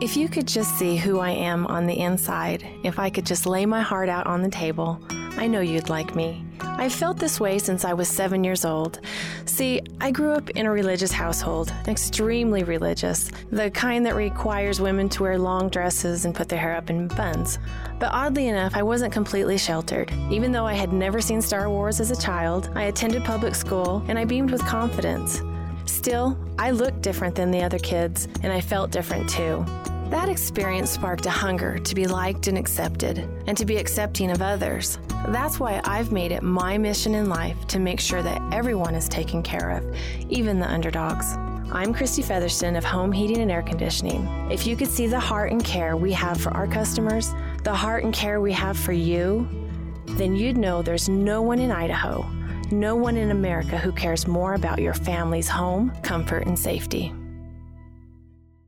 If you could just see who I am on the inside, if I could just lay my heart out on the table, I know you'd like me. I've felt this way since I was seven years old. See, I grew up in a religious household, extremely religious, the kind that requires women to wear long dresses and put their hair up in buns. But oddly enough, I wasn't completely sheltered. Even though I had never seen Star Wars as a child, I attended public school and I beamed with confidence. Still, I looked different than the other kids, and I felt different too. That experience sparked a hunger to be liked and accepted, and to be accepting of others. That's why I've made it my mission in life to make sure that everyone is taken care of, even the underdogs. I'm Christy Featherston of Home Heating and Air Conditioning. If you could see the heart and care we have for our customers, the heart and care we have for you, then you'd know there's no one in Idaho, no one in America who cares more about your family's home, comfort, and safety.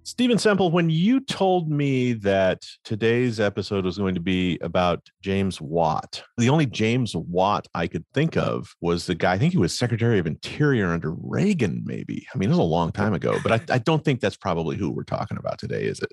Stephen Semple, when you told me that today's episode was going to be about James Watt, the only James Watt I could think of was the guy, I think he was Secretary of Interior under Reagan, maybe. I mean, it was a long time ago, but I, I don't think that's probably who we're talking about today, is it?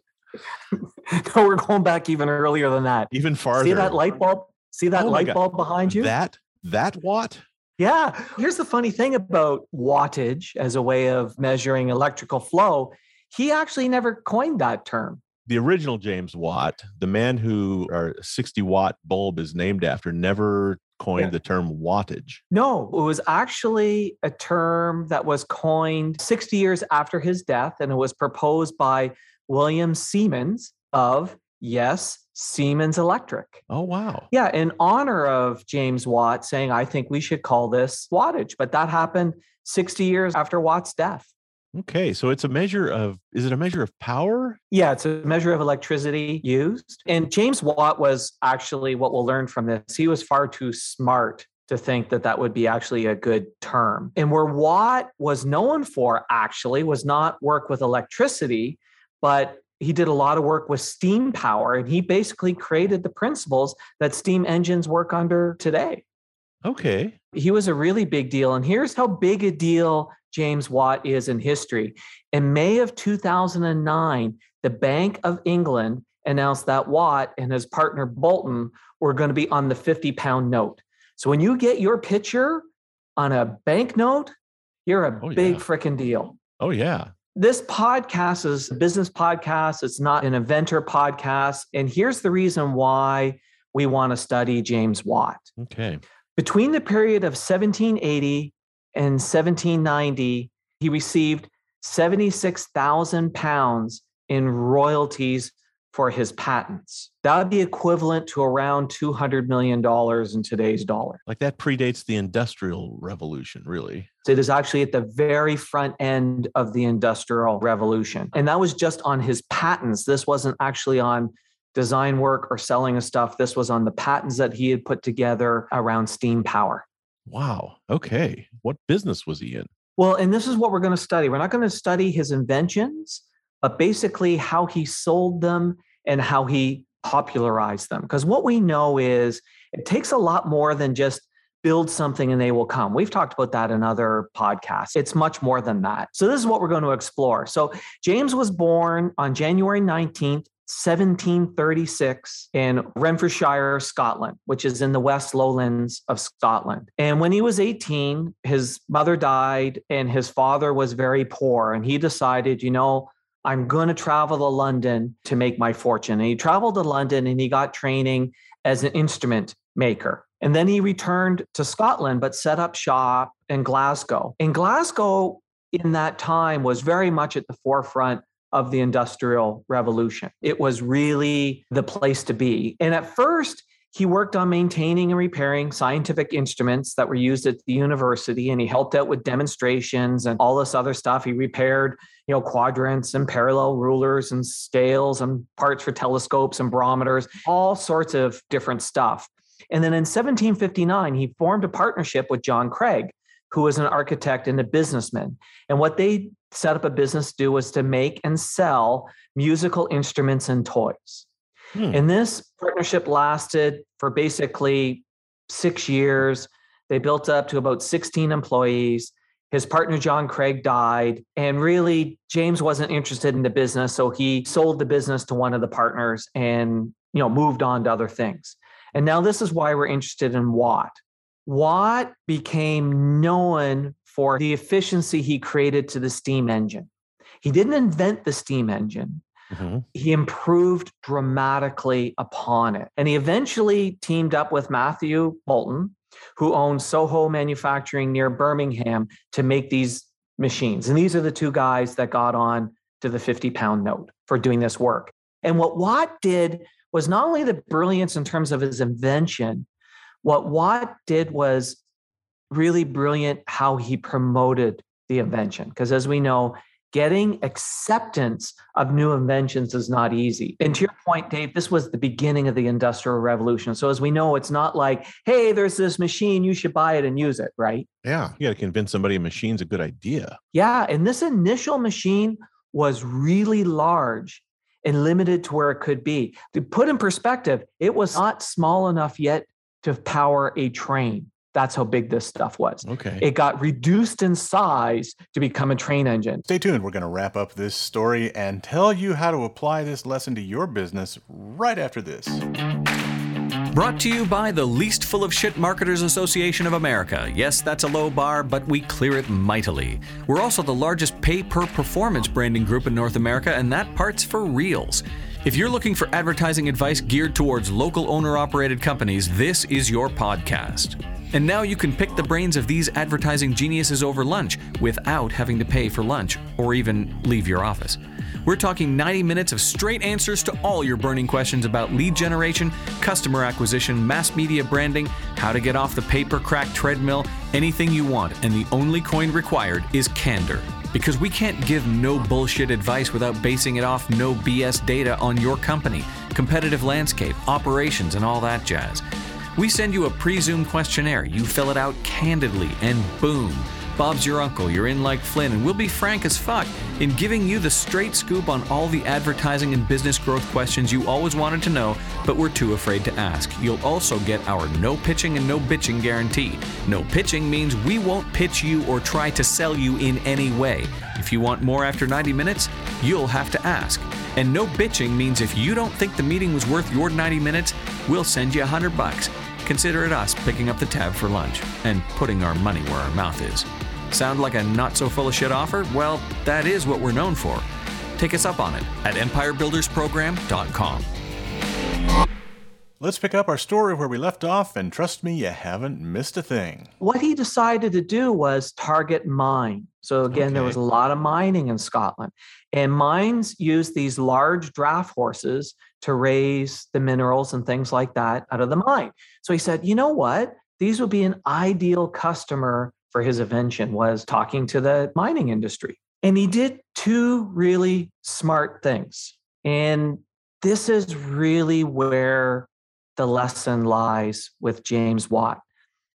no, we're going back even earlier than that. Even farther. See that light bulb? See that oh light bulb behind you? That that Watt? Yeah. Here's the funny thing about wattage as a way of measuring electrical flow he actually never coined that term. The original James Watt, the man who our 60 watt bulb is named after, never coined yeah. the term wattage. No, it was actually a term that was coined 60 years after his death, and it was proposed by William Siemens of, yes, Siemens Electric. Oh, wow. Yeah, in honor of James Watt saying, I think we should call this wattage. But that happened 60 years after Watt's death. Okay, so it's a measure of is it a measure of power? Yeah, it's a measure of electricity used. And James Watt was actually what we'll learn from this. He was far too smart to think that that would be actually a good term. And where Watt was known for actually was not work with electricity, but he did a lot of work with steam power and he basically created the principles that steam engines work under today. Okay. He was a really big deal. And here's how big a deal James Watt is in history. In May of 2009, the Bank of England announced that Watt and his partner Boulton were going to be on the 50 pound note. So when you get your picture on a banknote, you're a oh, big yeah. freaking deal. Oh, yeah. This podcast is a business podcast. It's not an inventor podcast. And here's the reason why we want to study James Watt. Okay. Between the period of 1780 and 1790, he received 76,000 pounds in royalties for his patents. That would be equivalent to around $200 million in today's dollar. Like that predates the Industrial Revolution, really. So it is actually at the very front end of the Industrial Revolution. And that was just on his patents. This wasn't actually on design work or selling of stuff. This was on the patents that he had put together around steam power. Wow. Okay. What business was he in? Well, and this is what we're going to study. We're not going to study his inventions, but basically how he sold them and how he popularized them. Because what we know is it takes a lot more than just build something and they will come. We've talked about that in other podcasts. It's much more than that. So, this is what we're going to explore. So, James was born on January 19th, 1736 in Renfrewshire, Scotland, which is in the West Lowlands of Scotland. And when he was 18, his mother died and his father was very poor. And he decided, you know, I'm going to travel to London to make my fortune. And he traveled to London and he got training as an instrument maker. And then he returned to Scotland, but set up shop in Glasgow. In Glasgow, in that time, was very much at the forefront of the Industrial Revolution. It was really the place to be. And at first, he worked on maintaining and repairing scientific instruments that were used at the university and he helped out with demonstrations and all this other stuff. He repaired you know quadrants and parallel rulers and scales and parts for telescopes and barometers all sorts of different stuff. And then in 1759 he formed a partnership with john craig who was an architect and a businessman. And what they set up a business to do was to make and sell musical instruments and toys Hmm. And this partnership lasted for basically six years. They built up to about 16 employees. His partner, John Craig, died. And really, James wasn't interested in the business. So he sold the business to one of the partners and you know moved on to other things. And now this is why we're interested in Watt. Watt became known for the efficiency he created to the steam engine. He didn't invent the steam engine, Mm-hmm. He improved dramatically upon it. And he eventually teamed up with Matthew Boulton, who owned Soho Manufacturing near Birmingham, to make these machines. And these are the two guys that got on to the 50 pound note for doing this work. And what Watt did was not only the brilliance in terms of his invention, what Watt did was really brilliant how he promoted the invention. Because as we know, getting acceptance of new inventions is not easy. And to your point, Dave, this was the beginning of the Industrial Revolution. So, as we know, it's not like, hey, there's this machine, you should buy it and use it, right? Yeah. You got to convince somebody a machine's a good idea. Yeah. And this initial machine was really large and limited to where it could be. To put in perspective, it was not small enough yet to power a train. That's how big this stuff was. Okay. It got reduced in size to become a train engine. Stay tuned. We're going to wrap up this story and tell you how to apply this lesson to your business right after this. Brought to you by the Least Full of Shit Marketers Association of America. Yes, that's a low bar, but we clear it mightily. We're also the largest pay per performance branding group in North America, and that part's for reals. If you're looking for advertising advice geared towards local owner operated companies, this is your podcast. And now you can pick the brains of these advertising geniuses over lunch without having to pay for lunch or even leave your office. We're talking 90 minutes of straight answers to all your burning questions about lead generation, customer acquisition, mass media branding, how to get off the paper crack treadmill, anything you want. And the only coin required is candor. Because we can't give no bullshit advice without basing it off no BS data on your company, competitive landscape, operations, and all that jazz. We send you a pre Zoom questionnaire. You fill it out candidly, and boom. Bob's your uncle, you're in like Flynn, and we'll be frank as fuck in giving you the straight scoop on all the advertising and business growth questions you always wanted to know, but were too afraid to ask. You'll also get our no pitching and no bitching guarantee. No pitching means we won't pitch you or try to sell you in any way. If you want more after 90 minutes, you'll have to ask. And no bitching means if you don't think the meeting was worth your 90 minutes, we'll send you 100 bucks. Consider it us picking up the tab for lunch and putting our money where our mouth is. Sound like a not so full of shit offer? Well, that is what we're known for. Take us up on it at empirebuildersprogram.com. Let's pick up our story where we left off, and trust me, you haven't missed a thing. What he decided to do was target mine. So, again, okay. there was a lot of mining in Scotland, and mines use these large draft horses to raise the minerals and things like that out of the mine. So he said, you know what? These would be an ideal customer for his invention was talking to the mining industry. And he did two really smart things. And this is really where the lesson lies with James Watt.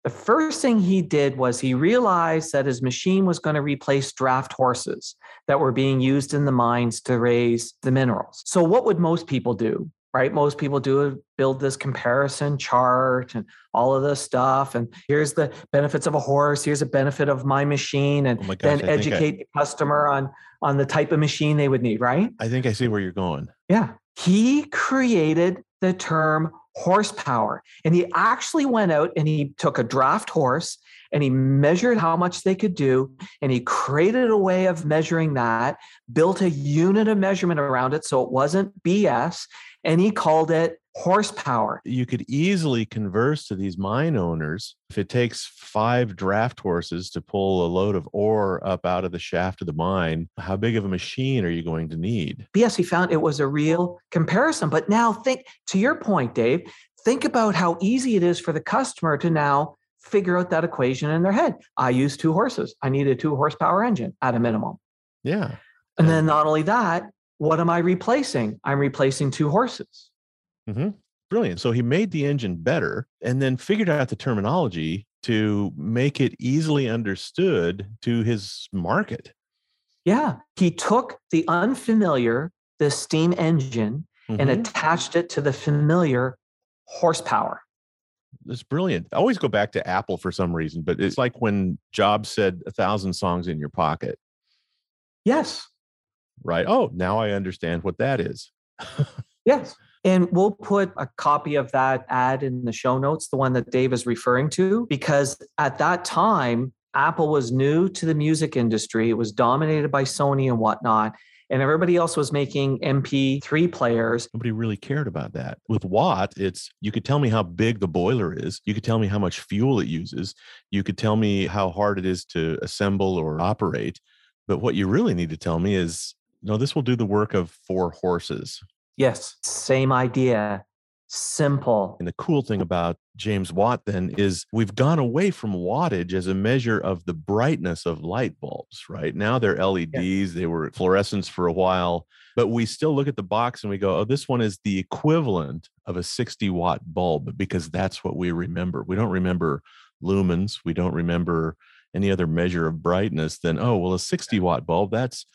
The first thing he did was he realized that his machine was going to replace draft horses that were being used in the mines to raise the minerals. So, what would most people do? Right? Most people do build this comparison chart and all of this stuff. And here's the benefits of a horse. Here's a benefit of my machine, and oh my gosh, then educate I, the customer on on the type of machine they would need. Right? I think I see where you're going. Yeah. He created the term horsepower. And he actually went out and he took a draft horse and he measured how much they could do and he created a way of measuring that, built a unit of measurement around it so it wasn't BS, and he called it horsepower. You could easily converse to these mine owners if it takes five draft horses to pull a load of ore up out of the shaft of the mine. How big of a machine are you going to need? Yes, he found it was a real comparison. But now think to your point, Dave, think about how easy it is for the customer to now figure out that equation in their head. I use two horses. I need a two horsepower engine at a minimum. Yeah. And then not only that, what am I replacing? I'm replacing two horses. Mm-hmm. Brilliant. So he made the engine better and then figured out the terminology to make it easily understood to his market. Yeah. He took the unfamiliar, the steam engine, mm-hmm. and attached it to the familiar horsepower. That's brilliant. I always go back to Apple for some reason, but it's like when Jobs said a thousand songs in your pocket. Yes. Right. Oh, now I understand what that is. yes. And we'll put a copy of that ad in the show notes, the one that Dave is referring to, because at that time, Apple was new to the music industry. It was dominated by Sony and whatnot. And everybody else was making MP3 players. Nobody really cared about that. With Watt, it's you could tell me how big the boiler is. You could tell me how much fuel it uses. You could tell me how hard it is to assemble or operate. But what you really need to tell me is no, this will do the work of four horses. Yes, same idea. Simple. And the cool thing about James Watt then is we've gone away from wattage as a measure of the brightness of light bulbs, right? Now they're LEDs, yeah. they were fluorescents for a while, but we still look at the box and we go, oh, this one is the equivalent of a 60 watt bulb because that's what we remember. We don't remember lumens, we don't remember any other measure of brightness than, oh, well, a 60 watt bulb, that's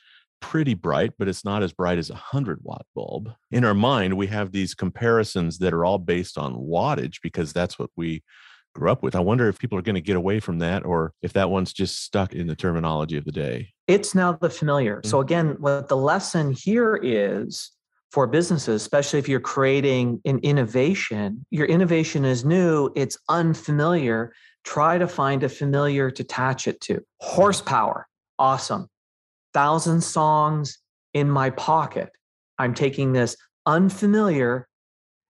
pretty bright, but it's not as bright as a 100 watt bulb. In our mind, we have these comparisons that are all based on wattage because that's what we grew up with. I wonder if people are going to get away from that or if that one's just stuck in the terminology of the day. It's now the familiar. Mm-hmm. So, again, what the lesson here is for businesses, especially if you're creating an innovation, your innovation is new, it's unfamiliar. Try to find a familiar to attach it to. Horsepower, awesome thousand songs in my pocket. I'm taking this unfamiliar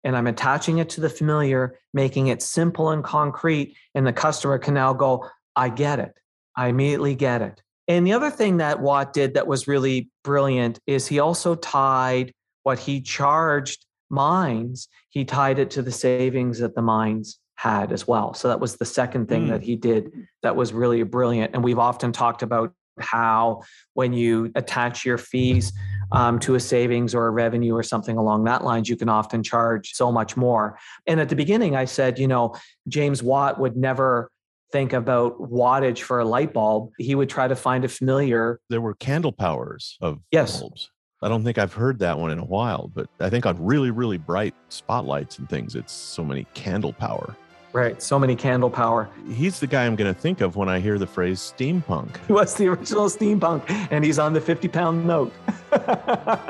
and I'm attaching it to the familiar, making it simple and concrete. And the customer can now go, I get it. I immediately get it. And the other thing that Watt did that was really brilliant is he also tied what he charged mines, he tied it to the savings that the mines had as well. So that was the second thing mm. that he did that was really brilliant. And we've often talked about how when you attach your fees um, to a savings or a revenue or something along that lines, you can often charge so much more. And at the beginning, I said, you know, James Watt would never think about wattage for a light bulb. He would try to find a familiar. There were candle powers of yes. bulbs. I don't think I've heard that one in a while, but I think on really, really bright spotlights and things, it's so many candle power. Right. So many candle power. He's the guy I'm going to think of when I hear the phrase steampunk. He was the original steampunk, and he's on the 50 pound note.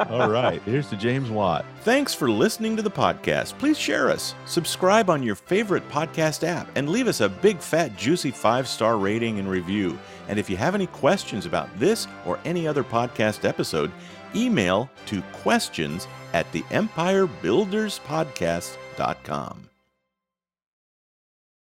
All right. Here's to James Watt. Thanks for listening to the podcast. Please share us, subscribe on your favorite podcast app, and leave us a big, fat, juicy five star rating and review. And if you have any questions about this or any other podcast episode, email to questions at the empirebuilderspodcast.com.